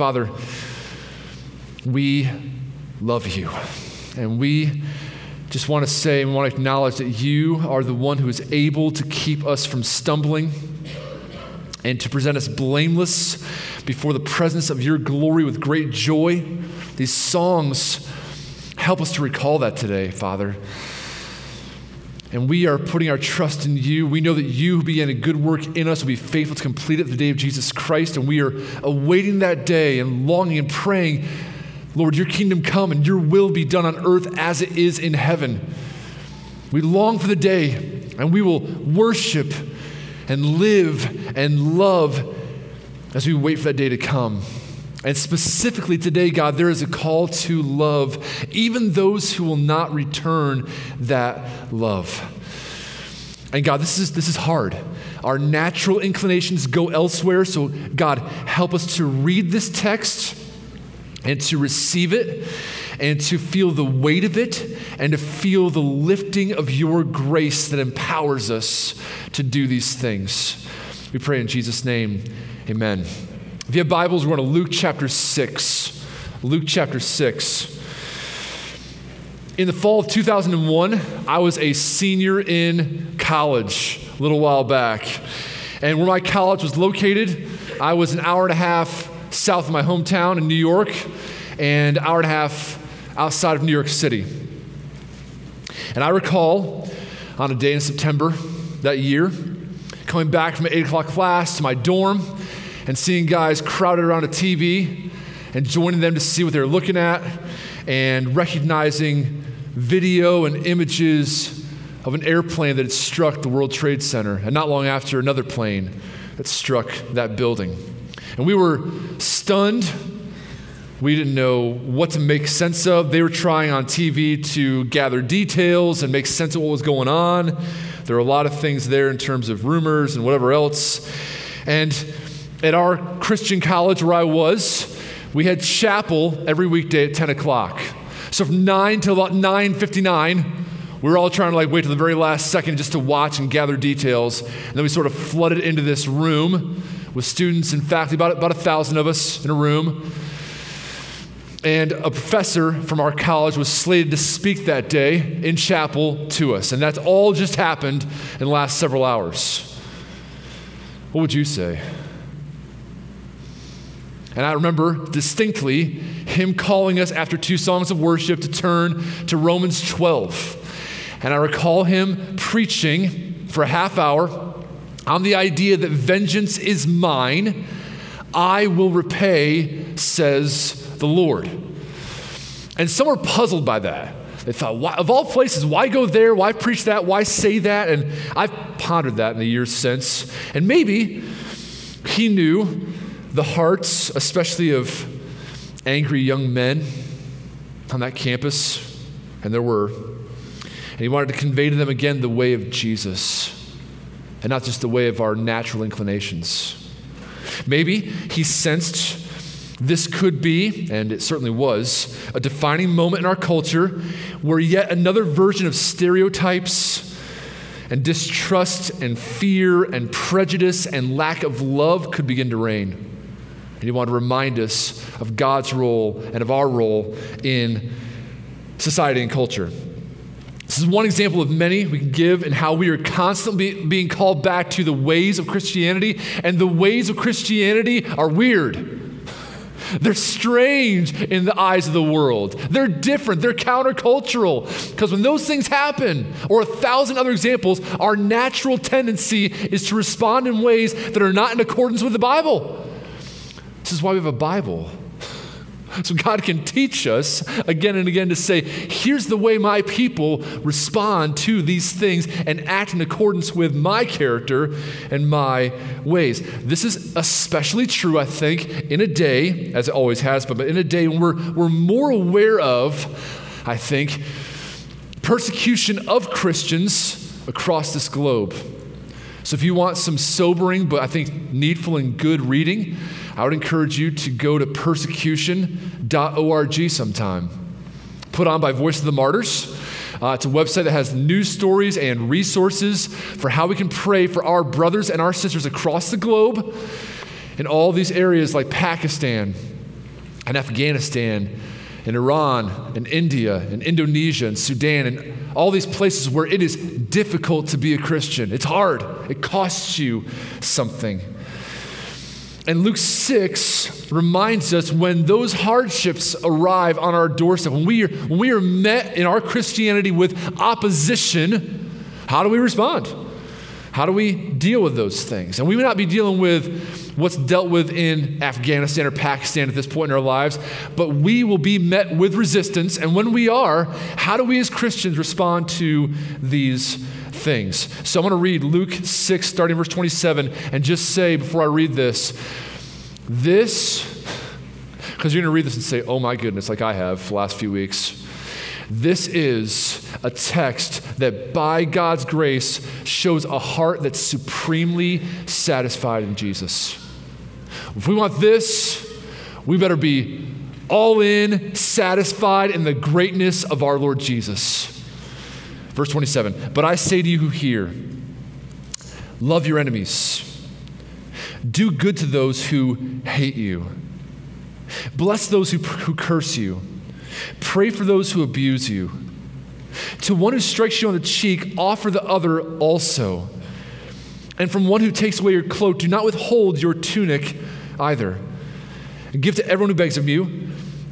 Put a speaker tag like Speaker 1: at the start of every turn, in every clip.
Speaker 1: Father, we love you. And we just want to say and want to acknowledge that you are the one who is able to keep us from stumbling and to present us blameless before the presence of your glory with great joy. These songs help us to recall that today, Father. And we are putting our trust in you. We know that you who began a good work in us will be faithful to complete it the day of Jesus Christ. And we are awaiting that day and longing and praying, Lord, your kingdom come and your will be done on earth as it is in heaven. We long for the day and we will worship and live and love as we wait for that day to come. And specifically today, God, there is a call to love even those who will not return that love. And God, this is, this is hard. Our natural inclinations go elsewhere. So, God, help us to read this text and to receive it and to feel the weight of it and to feel the lifting of your grace that empowers us to do these things. We pray in Jesus' name, amen. If you have Bibles, we're going to Luke chapter 6. Luke chapter 6. In the fall of 2001, I was a senior in college a little while back. And where my college was located, I was an hour and a half south of my hometown in New York and an hour and a half outside of New York City. And I recall on a day in September that year, coming back from an 8 o'clock class to my dorm and seeing guys crowded around a TV and joining them to see what they're looking at and recognizing video and images of an airplane that had struck the World Trade Center, and not long after, another plane that struck that building. And we were stunned. We didn't know what to make sense of. They were trying on TV to gather details and make sense of what was going on. There were a lot of things there in terms of rumors and whatever else. And at our Christian college where I was, we had chapel every weekday at 10 o'clock. So from 9 till about 9.59, we were all trying to like wait to the very last second just to watch and gather details. And then we sort of flooded into this room with students and faculty, about, about a thousand of us in a room. And a professor from our college was slated to speak that day in chapel to us. And that's all just happened in the last several hours. What would you say? And I remember distinctly him calling us after two songs of worship to turn to Romans 12. And I recall him preaching for a half hour on the idea that vengeance is mine, I will repay, says the Lord. And some were puzzled by that. They thought, why, of all places, why go there? Why preach that? Why say that? And I've pondered that in the years since. And maybe he knew the hearts, especially of angry young men on that campus, and there were. And he wanted to convey to them again the way of Jesus, and not just the way of our natural inclinations. Maybe he sensed this could be, and it certainly was, a defining moment in our culture where yet another version of stereotypes and distrust and fear and prejudice and lack of love could begin to reign. And he wanted to remind us of God's role and of our role in society and culture. This is one example of many we can give in how we are constantly being called back to the ways of Christianity, and the ways of Christianity are weird. They're strange in the eyes of the world. They're different. They're countercultural. Because when those things happen, or a thousand other examples, our natural tendency is to respond in ways that are not in accordance with the Bible. This is why we have a Bible. So God can teach us again and again to say, here's the way my people respond to these things and act in accordance with my character and my ways. This is especially true, I think, in a day, as it always has, been, but in a day when we're, we're more aware of, I think, persecution of Christians across this globe. So if you want some sobering, but I think needful and good reading, I would encourage you to go to persecution.org sometime. Put on by Voice of the Martyrs. Uh, it's a website that has news stories and resources for how we can pray for our brothers and our sisters across the globe in all these areas like Pakistan, and Afghanistan and Iran and India and Indonesia and Sudan and all these places where it is difficult to be a Christian. It's hard, it costs you something. And Luke 6 reminds us when those hardships arrive on our doorstep, when we, are, when we are met in our Christianity with opposition, how do we respond? How do we deal with those things? And we may not be dealing with what's dealt with in Afghanistan or Pakistan at this point in our lives, but we will be met with resistance. And when we are, how do we as Christians respond to these things? So I'm going to read Luke 6, starting verse 27, and just say before I read this, this, because you're going to read this and say, oh my goodness, like I have the last few weeks. This is a text that, by God's grace, shows a heart that's supremely satisfied in Jesus. If we want this, we better be all in, satisfied in the greatness of our Lord Jesus. Verse 27 But I say to you who hear, love your enemies, do good to those who hate you, bless those who, who curse you. Pray for those who abuse you. To one who strikes you on the cheek, offer the other also. And from one who takes away your cloak, do not withhold your tunic either. And Give to everyone who begs of you.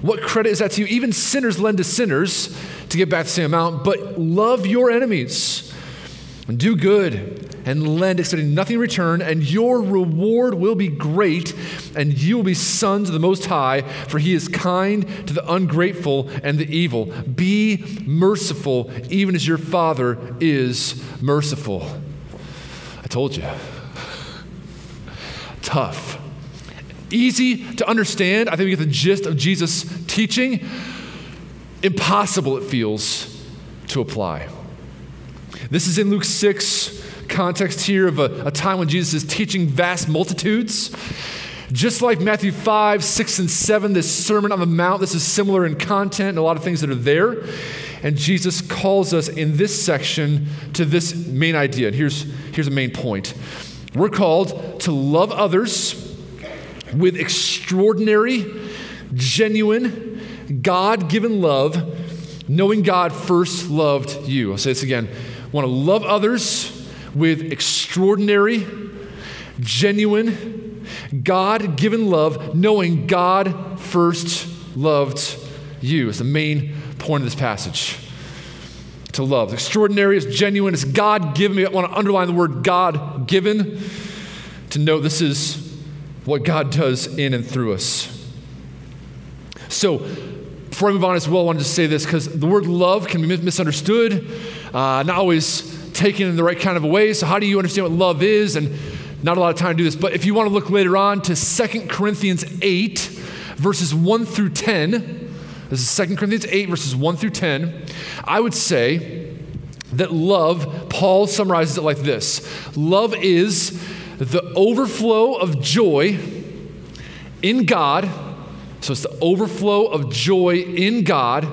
Speaker 1: what credit is that to you? Even sinners lend to sinners to get back the same amount, but love your enemies and do good and lend, expecting nothing in return, and your reward will be great, and you will be sons of the Most High, for he is kind to the ungrateful and the evil. Be merciful, even as your Father is merciful. I told you. Tough. Easy to understand. I think we get the gist of Jesus' teaching. Impossible, it feels, to apply. This is in Luke 6, context here of a, a time when Jesus is teaching vast multitudes. Just like Matthew 5, 6, and 7, this Sermon on the Mount, this is similar in content and a lot of things that are there. And Jesus calls us in this section to this main idea. And here's, here's a main point we're called to love others with extraordinary, genuine, God given love, knowing God first loved you. I'll say this again. want to love others with extraordinary, genuine, God given love, knowing God first loved you. Is the main point of this passage. To love. Extraordinary is genuine, it's God given. I want to underline the word God given to know this is what God does in and through us. So, before I move on as well, I wanted to say this because the word love can be misunderstood, uh, not always taken in the right kind of a way. So, how do you understand what love is? And not a lot of time to do this, but if you want to look later on to 2 Corinthians 8, verses 1 through 10, this is 2 Corinthians 8, verses 1 through 10, I would say that love, Paul summarizes it like this love is the overflow of joy in God. So it's the overflow of joy in God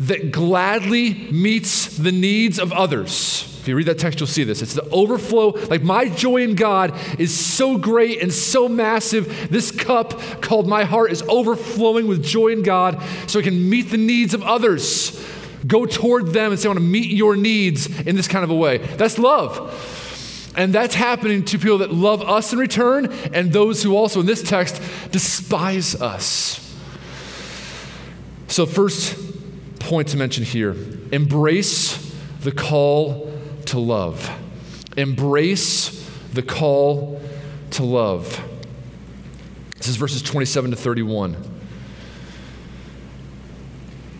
Speaker 1: that gladly meets the needs of others. If you read that text, you'll see this. It's the overflow. Like, my joy in God is so great and so massive. This cup called my heart is overflowing with joy in God so it can meet the needs of others. Go toward them and say, I want to meet your needs in this kind of a way. That's love. And that's happening to people that love us in return and those who also, in this text, despise us. So, first point to mention here embrace the call to love. Embrace the call to love. This is verses 27 to 31.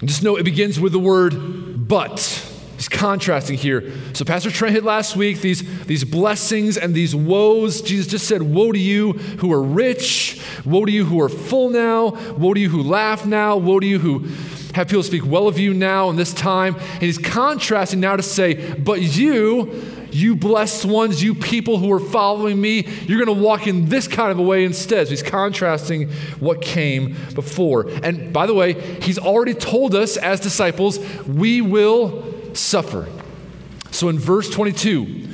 Speaker 1: And just know it begins with the word but. He's contrasting here. So, Pastor Trent hit last week these, these blessings and these woes. Jesus just said, Woe to you who are rich, woe to you who are full now, woe to you who laugh now, woe to you who have people speak well of you now in this time. And he's contrasting now to say, But you, you blessed ones, you people who are following me, you're going to walk in this kind of a way instead. So he's contrasting what came before. And by the way, he's already told us as disciples, we will suffer. So in verse 22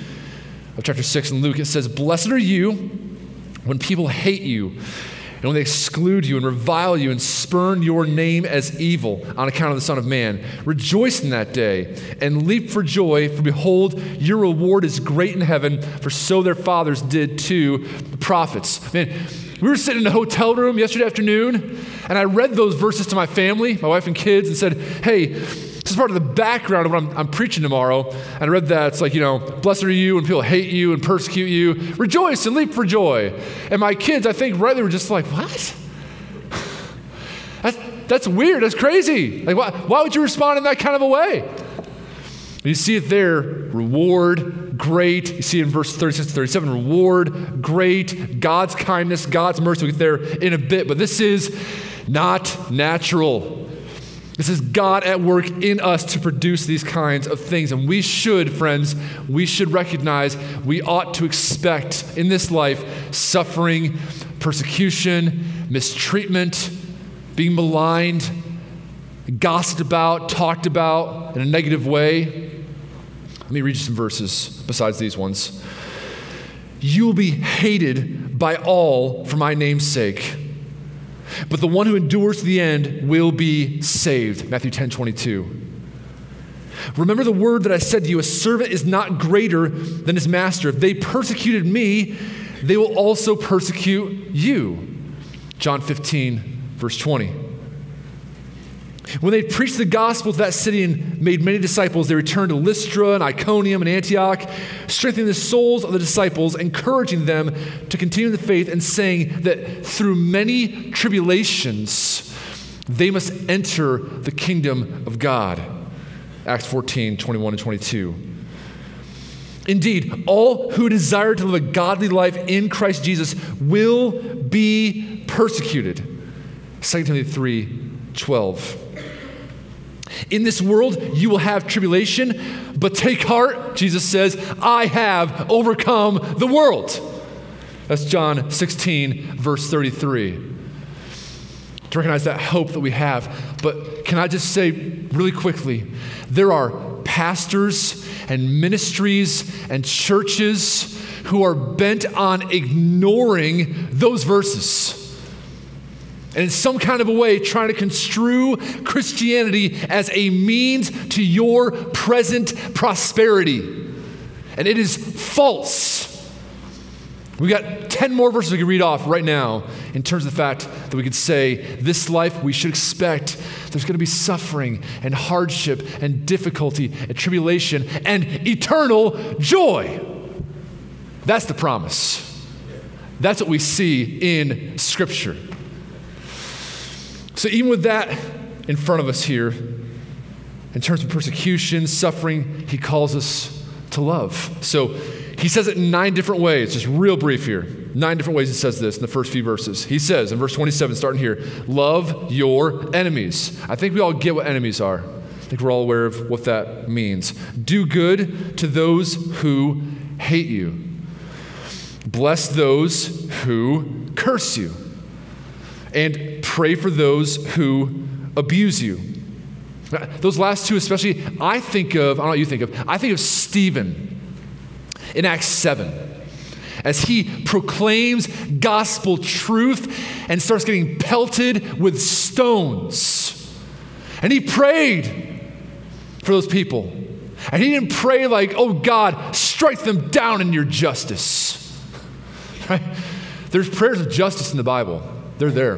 Speaker 1: of chapter 6 in Luke, it says, Blessed are you when people hate you and when they exclude you and revile you and spurn your name as evil on account of the Son of Man, rejoice in that day and leap for joy, for behold, your reward is great in heaven, for so their fathers did to the prophets. Man, we were sitting in a hotel room yesterday afternoon, and I read those verses to my family, my wife and kids, and said, Hey, this is part of the background of what I'm, I'm, preaching tomorrow. And I read that. It's like, you know, blessed are you when people hate you and persecute you. Rejoice and leap for joy. And my kids, I think, right, they were just like, what? That's, that's weird. That's crazy. Like, why, why would you respond in that kind of a way? You see it there reward, great. You see in verse 36 to 37, reward, great. God's kindness, God's mercy. We'll get there in a bit, but this is not natural. This is God at work in us to produce these kinds of things. And we should, friends, we should recognize we ought to expect in this life suffering, persecution, mistreatment, being maligned, gossiped about, talked about in a negative way. Let me read you some verses besides these ones. You will be hated by all for my name's sake. But the one who endures to the end will be saved. Matthew 10 22. Remember the word that I said to you a servant is not greater than his master. If they persecuted me, they will also persecute you. John 15, verse 20. When they preached the gospel to that city and made many disciples, they returned to Lystra and Iconium and Antioch, strengthening the souls of the disciples, encouraging them to continue in the faith, and saying that through many tribulations they must enter the kingdom of God. Acts 14, 21 and 22. Indeed, all who desire to live a godly life in Christ Jesus will be persecuted. 2 Timothy 3, 12. In this world, you will have tribulation, but take heart, Jesus says, I have overcome the world. That's John 16, verse 33. To recognize that hope that we have. But can I just say really quickly there are pastors and ministries and churches who are bent on ignoring those verses and in some kind of a way trying to construe Christianity as a means to your present prosperity. And it is false. We got 10 more verses we can read off right now in terms of the fact that we could say this life we should expect there's going to be suffering and hardship and difficulty and tribulation and eternal joy. That's the promise. That's what we see in Scripture. So, even with that in front of us here, in terms of persecution, suffering, he calls us to love. So, he says it in nine different ways, just real brief here. Nine different ways he says this in the first few verses. He says in verse 27, starting here, love your enemies. I think we all get what enemies are. I think we're all aware of what that means. Do good to those who hate you, bless those who curse you and pray for those who abuse you. Those last two, especially, I think of, I don't know what you think of, I think of Stephen in Acts 7 as he proclaims gospel truth and starts getting pelted with stones. And he prayed for those people. And he didn't pray like, oh God, strike them down in your justice. Right? There's prayers of justice in the Bible. They're there.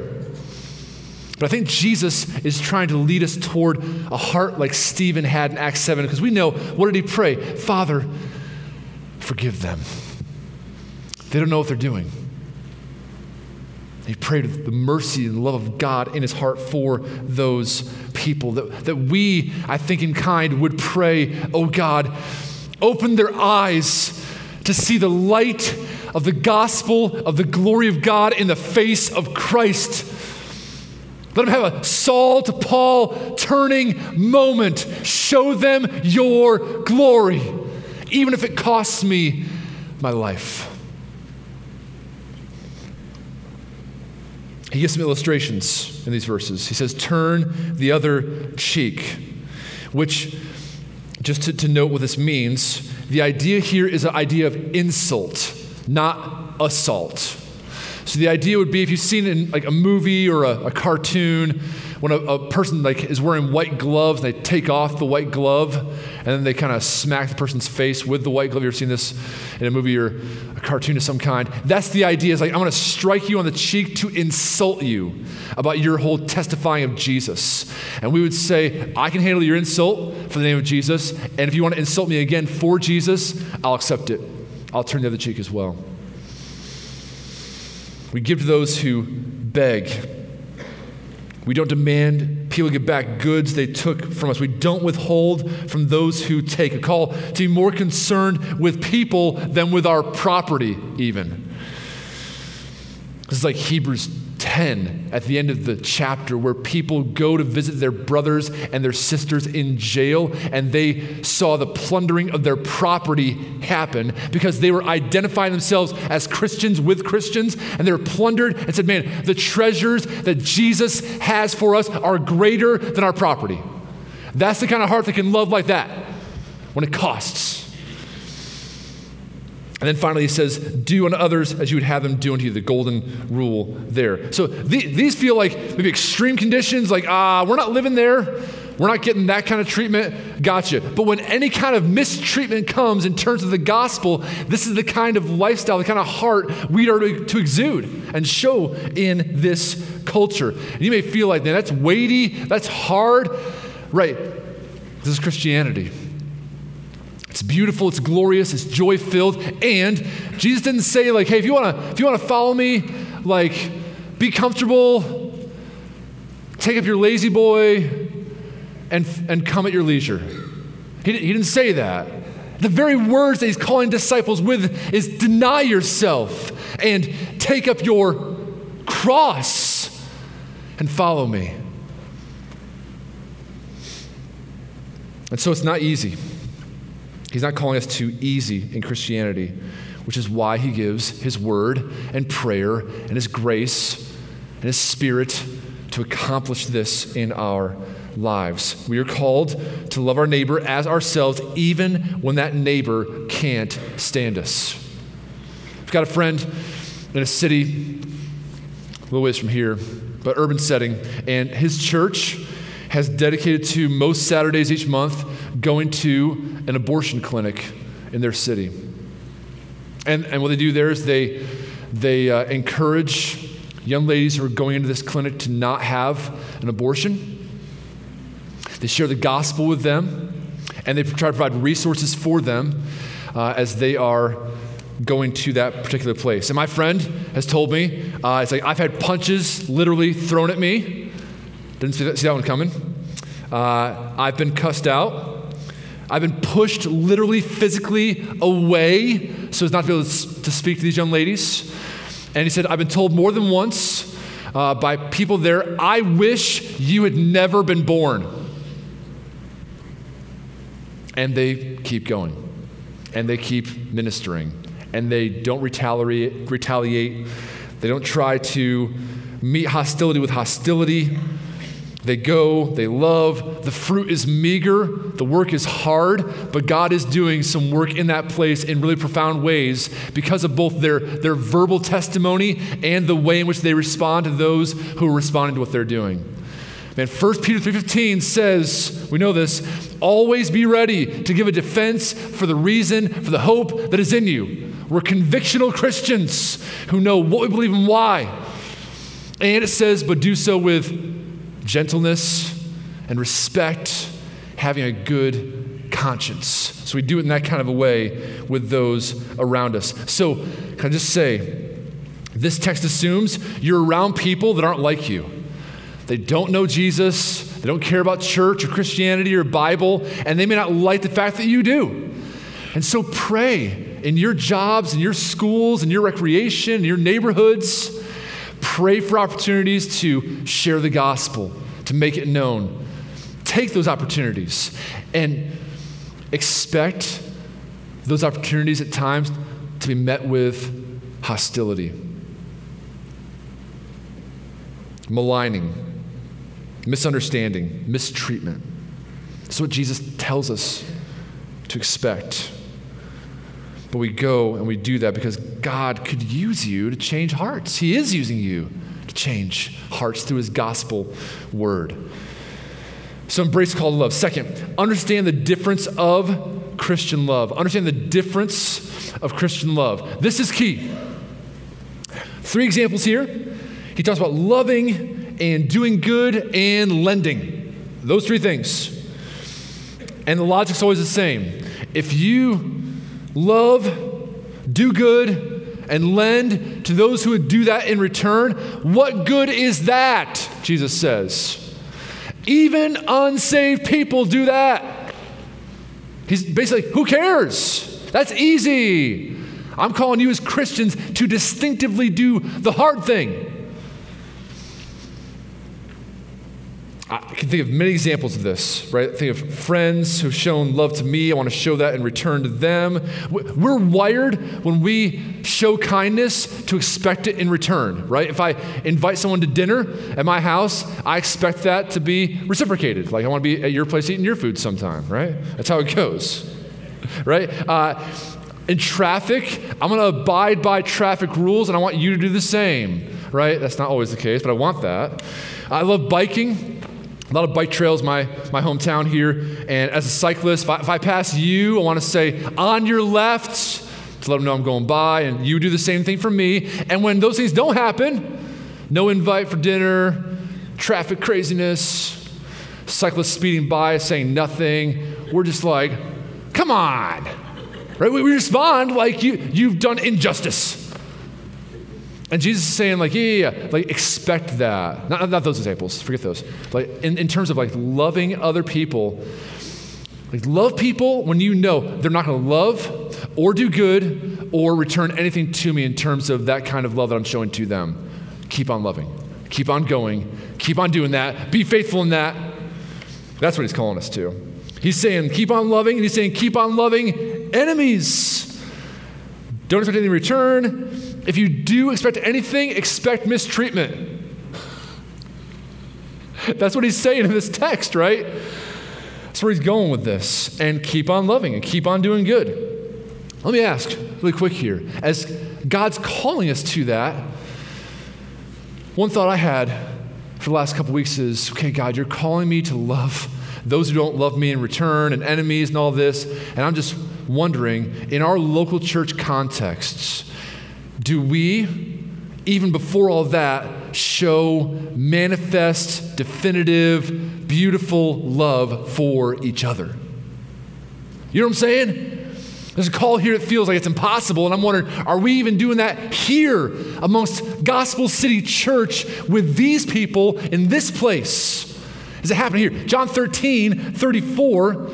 Speaker 1: But I think Jesus is trying to lead us toward a heart like Stephen had in Acts 7, because we know what did he pray? Father, forgive them. They don't know what they're doing. He prayed with the mercy and the love of God in his heart for those people. That, that we, I think, in kind, would pray, oh God, open their eyes to see the light of the gospel of the glory of God in the face of Christ. Let them have a Saul to Paul turning moment. Show them your glory, even if it costs me my life. He gives some illustrations in these verses. He says, Turn the other cheek, which, just to, to note what this means, the idea here is an idea of insult, not assault. So the idea would be if you've seen in like a movie or a, a cartoon, when a, a, person like is wearing white gloves, they take off the white glove, and then they kind of smack the person's face with the white glove. You ever seen this in a movie or a cartoon of some kind? That's the idea. Is like I'm going to strike you on the cheek to insult you about your whole testifying of Jesus. And we would say, I can handle your insult for the name of Jesus, and if you want to insult me again for Jesus, I'll accept it. I'll turn the other cheek as well. We give to those who beg. We don't demand people give back goods they took from us. We don't withhold from those who take. A call to be more concerned with people than with our property, even. This is like Hebrews 10 at the end of the chapter where people go to visit their brothers and their sisters in jail and they saw the plundering of their property happen because they were identifying themselves as Christians with Christians and they were plundered and said, Man, the treasures that Jesus has for us are greater than our property. That's the kind of heart that can love like that when it costs. And then finally, he says, Do unto others as you would have them do unto you, the golden rule there. So the, these feel like maybe extreme conditions, like, ah, uh, we're not living there. We're not getting that kind of treatment. Gotcha. But when any kind of mistreatment comes in terms of the gospel, this is the kind of lifestyle, the kind of heart we are to, to exude and show in this culture. And you may feel like, man, that's weighty, that's hard. Right. This is Christianity. It's beautiful, it's glorious, it's joy filled. And Jesus didn't say, like, hey, if you wanna, if you wanna follow me, like, be comfortable, take up your La-Z-Boy, and, and come at your leisure. He, he didn't say that. The very words that he's calling disciples with is deny yourself and take up your cross and follow me. And so it's not easy. He's not calling us too easy in Christianity, which is why he gives his word and prayer and his grace and his spirit to accomplish this in our lives. We are called to love our neighbor as ourselves, even when that neighbor can't stand us. I've got a friend in a city a little ways from here, but urban setting, and his church has dedicated to most Saturdays each month going to an abortion clinic in their city. And, and what they do there is they, they uh, encourage young ladies who are going into this clinic to not have an abortion. They share the gospel with them, and they try to provide resources for them uh, as they are going to that particular place. And my friend has told me, uh, it's like I've had punches literally thrown at me didn't see that, see that one coming. Uh, I've been cussed out. I've been pushed literally, physically away so as not to be able to speak to these young ladies. And he said, I've been told more than once uh, by people there, I wish you had never been born. And they keep going. And they keep ministering. And they don't retaliate. retaliate. They don't try to meet hostility with hostility. They go, they love. The fruit is meager, the work is hard, but God is doing some work in that place in really profound ways because of both their, their verbal testimony and the way in which they respond to those who are responding to what they're doing. Man, 1 Peter 3:15 says, we know this, always be ready to give a defense for the reason, for the hope that is in you. We're convictional Christians who know what we believe and why. And it says, but do so with gentleness and respect, having a good conscience. So we do it in that kind of a way with those around us. So, can I just say, this text assumes you're around people that aren't like you. They don't know Jesus, they don't care about church or Christianity or Bible, and they may not like the fact that you do. And so pray in your jobs, in your schools, in your recreation, in your neighborhoods pray for opportunities to share the gospel, to make it known. Take those opportunities and expect those opportunities at times to be met with hostility, maligning, misunderstanding, mistreatment. That's what Jesus tells us to expect. But we go and we do that because God could use you to change hearts. He is using you to change hearts through His gospel word. So embrace call to love. Second, understand the difference of Christian love. Understand the difference of Christian love. This is key. Three examples here. He talks about loving and doing good and lending. Those three things. And the logic's always the same. If you love, do good, and lend to those who would do that in return, what good is that? Jesus says. Even unsaved people do that. He's basically, who cares? That's easy. I'm calling you as Christians to distinctively do the hard thing. I can think of many examples of this, right? Think of friends who've shown love to me. I want to show that in return to them. We're wired when we show kindness to expect it in return, right? If I invite someone to dinner at my house, I expect that to be reciprocated. Like I want to be at your place eating your food sometime, right? That's how it goes, right? Uh, in traffic, I'm going to abide by traffic rules and I want you to do the same, right? That's not always the case, but I want that. I love biking a lot of bike trails my, my hometown here. And as a cyclist, if I, if I pass you, I want to say on your left to let them know I'm going by, and you do the same thing for me. And when those things don't happen, no invite for dinner, traffic craziness, cyclists speeding by saying nothing, we're just like, come on. Right? We, we respond like you, you've done injustice. And Jesus is saying, like, yeah, yeah, yeah, like, expect that. Not, not those examples, forget those. Like, in, in terms of like loving other people, like, love people when you know they're not going to love or do good or return anything to me in terms of that kind of love that I'm showing to them. Keep on loving, keep on going, keep on doing that, be faithful in that. That's what he's calling us to. He's saying, keep on loving, and he's saying, keep on loving enemies. Don't expect anything in return if you do expect anything, expect mistreatment. That's what he's saying in this text, right? That's where he's going with this. And keep on loving and keep on doing good. Let me ask really quick here. As God's calling us to that, one thought I had for the last couple weeks is okay, God, you're calling me to love those who don't love me in return and enemies and all this. And I'm just wondering, in our local church contexts, do we, even before all that, show manifest, definitive, beautiful love for each other? You know what I'm saying? There's a call here that feels like it's impossible, and I'm wondering are we even doing that here amongst Gospel City Church with these people in this place? Is it happening here? John 13, 34,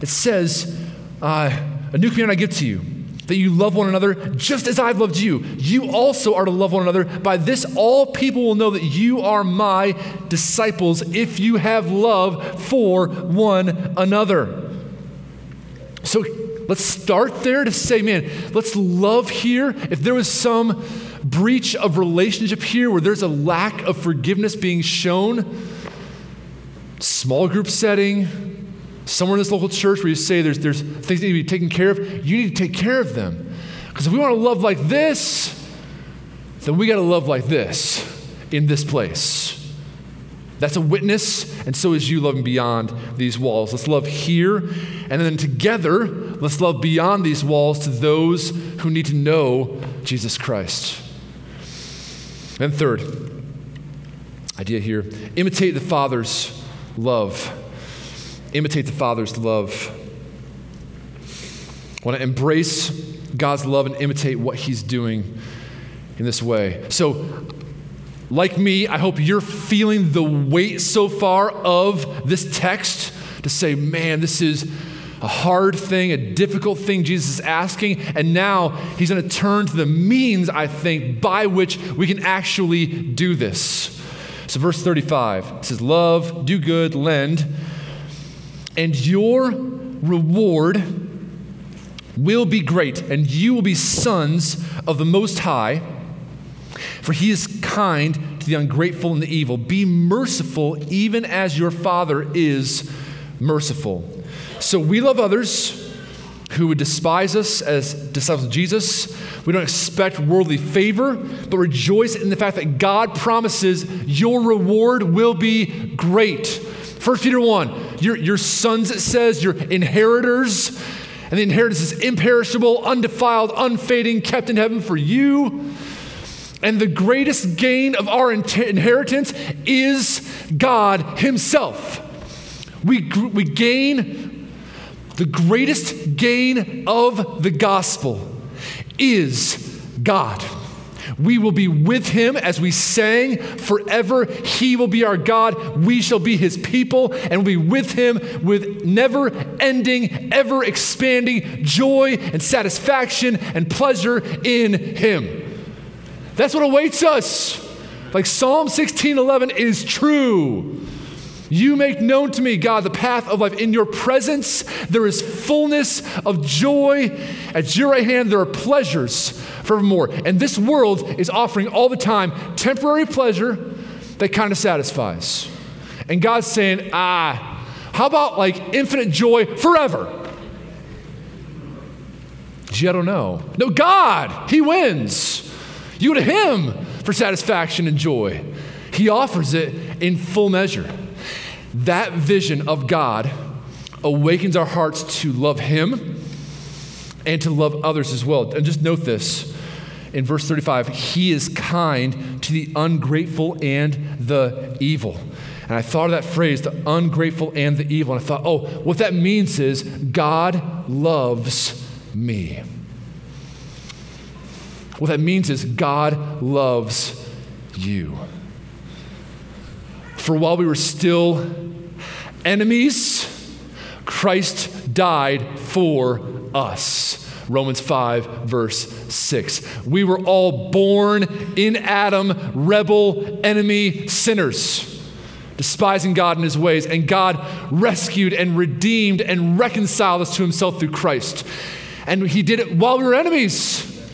Speaker 1: it says, uh, A new command I give to you that you love one another just as I've loved you. You also are to love one another. By this, all people will know that you are my disciples if you have love for one another. So let's start there to say, man, let's love here. If there was some breach of relationship here where there's a lack of forgiveness being shown, small group setting, somewhere in this local church where you say there's, there's things that need to be taken care of, you need to take care of them. Because if we want to love like this, then we got to love like this in this place. That's a witness, and so is you loving beyond these walls. Let's love here, and then together, let's love beyond these walls to those who need to know Jesus Christ. And third, idea here imitate the Father's love imitate the Father's love. I want to embrace God's love and imitate what He's doing in this way. So, like me, I hope you're feeling the weight so far of this text to say, man, this is a hard thing, a difficult thing Jesus is asking, and now he's going to turn to the means, I think, by which we can actually do this. So, verse 35 says, Love, do good, lend, and your reward will be great, and you will be sons of the Most High, for he is kind to the ungrateful and the evil. Be merciful, even as your Father is merciful. So we love others who would despise us as disciples of Jesus. We don't expect worldly favor, but rejoice in the fact that God promises your reward will be great. 1 Peter 1, your, your sons, it says, your inheritors, and the inheritance is imperishable, undefiled, unfading, kept in heaven for you. And the greatest gain of our inheritance is God Himself. We, we gain the greatest gain of the gospel is God. We will be with him as we sang forever. He will be our God. We shall be his people and we'll be with him with never ending, ever expanding joy and satisfaction and pleasure in him. That's what awaits us. Like Psalm 16 11 is true. You make known to me, God, the path of life. In your presence, there is fullness of joy. At your right hand, there are pleasures forevermore. And this world is offering all the time temporary pleasure that kind of satisfies. And God's saying, ah, how about like infinite joy forever? Gee, I don't know. No, God, He wins. You to Him for satisfaction and joy. He offers it in full measure. That vision of God awakens our hearts to love Him and to love others as well. And just note this in verse 35 He is kind to the ungrateful and the evil. And I thought of that phrase, the ungrateful and the evil. And I thought, oh, what that means is God loves me. What that means is God loves you. For while we were still enemies, Christ died for us. Romans 5, verse 6. We were all born in Adam, rebel, enemy, sinners, despising God and his ways. And God rescued and redeemed and reconciled us to himself through Christ. And he did it while we were enemies.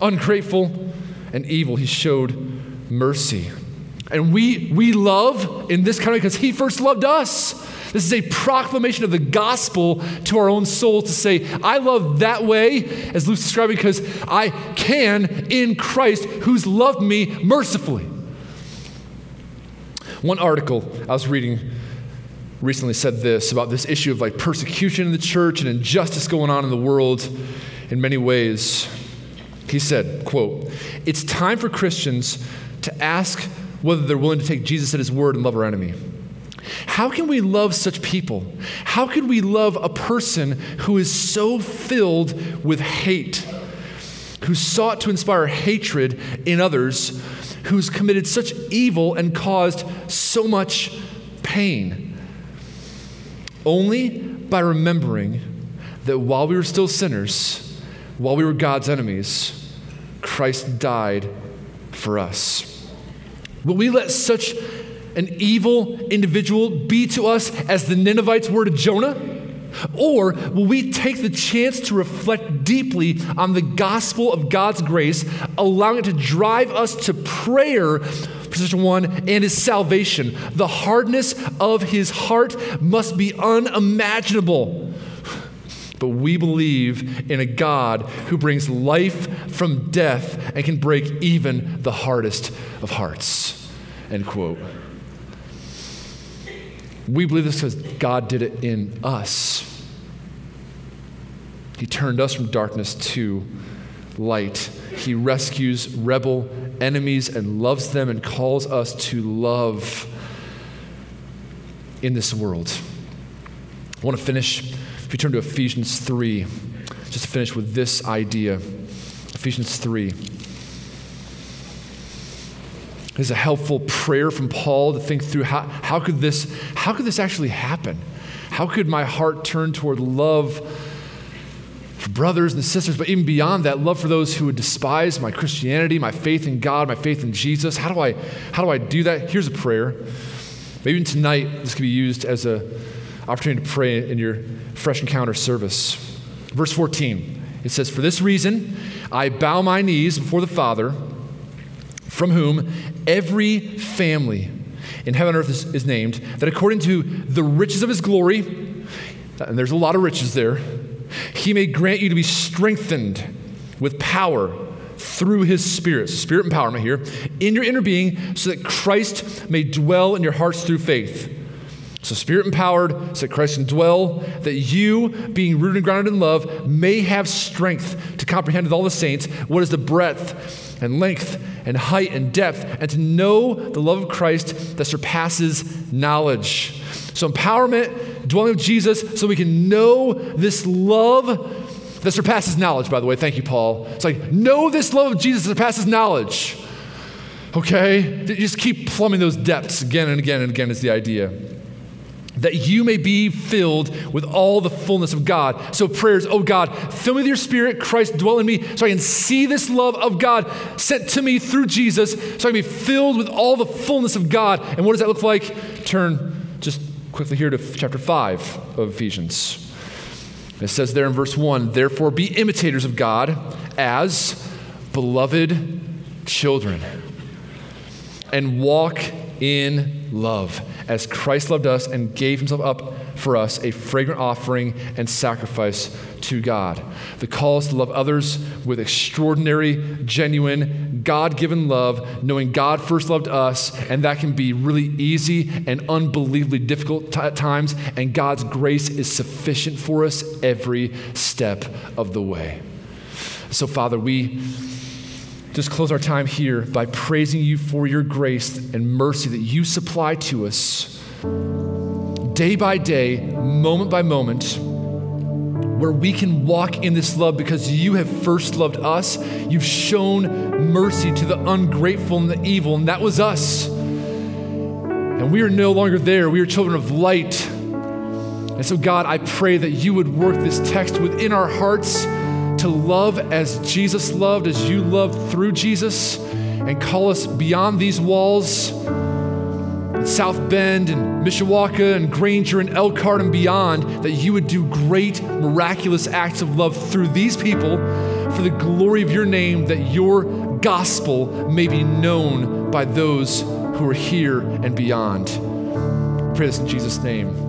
Speaker 1: Ungrateful and evil, he showed mercy. And we, we love in this kind of because He first loved us. This is a proclamation of the gospel to our own soul to say, I love that way, as Luke's describing, because I can in Christ who's loved me mercifully. One article I was reading recently said this about this issue of like persecution in the church and injustice going on in the world in many ways. He said, quote, "It's time for Christians to ask whether they're willing to take Jesus at his word and love our enemy. How can we love such people? How can we love a person who is so filled with hate, who sought to inspire hatred in others, who's committed such evil and caused so much pain? Only by remembering that while we were still sinners, while we were God's enemies, Christ died for us. Will we let such an evil individual be to us as the Ninevites were to Jonah? Or will we take the chance to reflect deeply on the gospel of God's grace, allowing it to drive us to prayer for such one and his salvation? The hardness of his heart must be unimaginable. But we believe in a God who brings life from death and can break even the hardest of hearts. End quote. We believe this because God did it in us. He turned us from darkness to light. He rescues rebel enemies and loves them and calls us to love in this world. I want to finish, if you turn to Ephesians 3, just to finish with this idea. Ephesians 3. is a helpful prayer from Paul to think through how, how, could this, how could this actually happen? How could my heart turn toward love for brothers and sisters, but even beyond that, love for those who would despise my Christianity, my faith in God, my faith in Jesus? How do I, how do, I do that? Here's a prayer. Maybe tonight this could be used as an opportunity to pray in your fresh encounter service. Verse 14, it says, For this reason, I bow my knees before the Father, from whom every family in heaven and earth is, is named, that according to the riches of his glory, uh, and there's a lot of riches there, he may grant you to be strengthened with power through his spirit, spirit empowerment here, in your inner being, so that Christ may dwell in your hearts through faith. So, spirit empowered, so that Christ can dwell, that you, being rooted and grounded in love, may have strength to comprehend with all the saints what is the breadth and length and height and depth, and to know the love of Christ that surpasses knowledge. So, empowerment, dwelling with Jesus, so we can know this love that surpasses knowledge, by the way. Thank you, Paul. It's like, know this love of Jesus that surpasses knowledge. Okay? Just keep plumbing those depths again and again and again, is the idea that you may be filled with all the fullness of God. So, prayers, oh God, fill me with your spirit, Christ, dwell in me, so I can see this love of God sent to me through Jesus, so I can be filled with all the fullness of God. And what does that look like? Turn just quickly here to chapter 5 of Ephesians. It says there in verse 1 Therefore, be imitators of God as beloved children, and walk in love as Christ loved us and gave himself up for us, a fragrant offering and sacrifice to God. The call is to love others with extraordinary, genuine, God given love, knowing God first loved us, and that can be really easy and unbelievably difficult t- at times, and God's grace is sufficient for us every step of the way. So, Father, we just close our time here by praising you for your grace and mercy that you supply to us day by day, moment by moment, where we can walk in this love because you have first loved us. You've shown mercy to the ungrateful and the evil, and that was us. And we are no longer there. We are children of light. And so, God, I pray that you would work this text within our hearts to love as Jesus loved, as you loved through Jesus, and call us beyond these walls in South Bend and Mishawaka and Granger and Elkhart and beyond, that you would do great, miraculous acts of love through these people for the glory of your name, that your gospel may be known by those who are here and beyond. This in Jesus' name.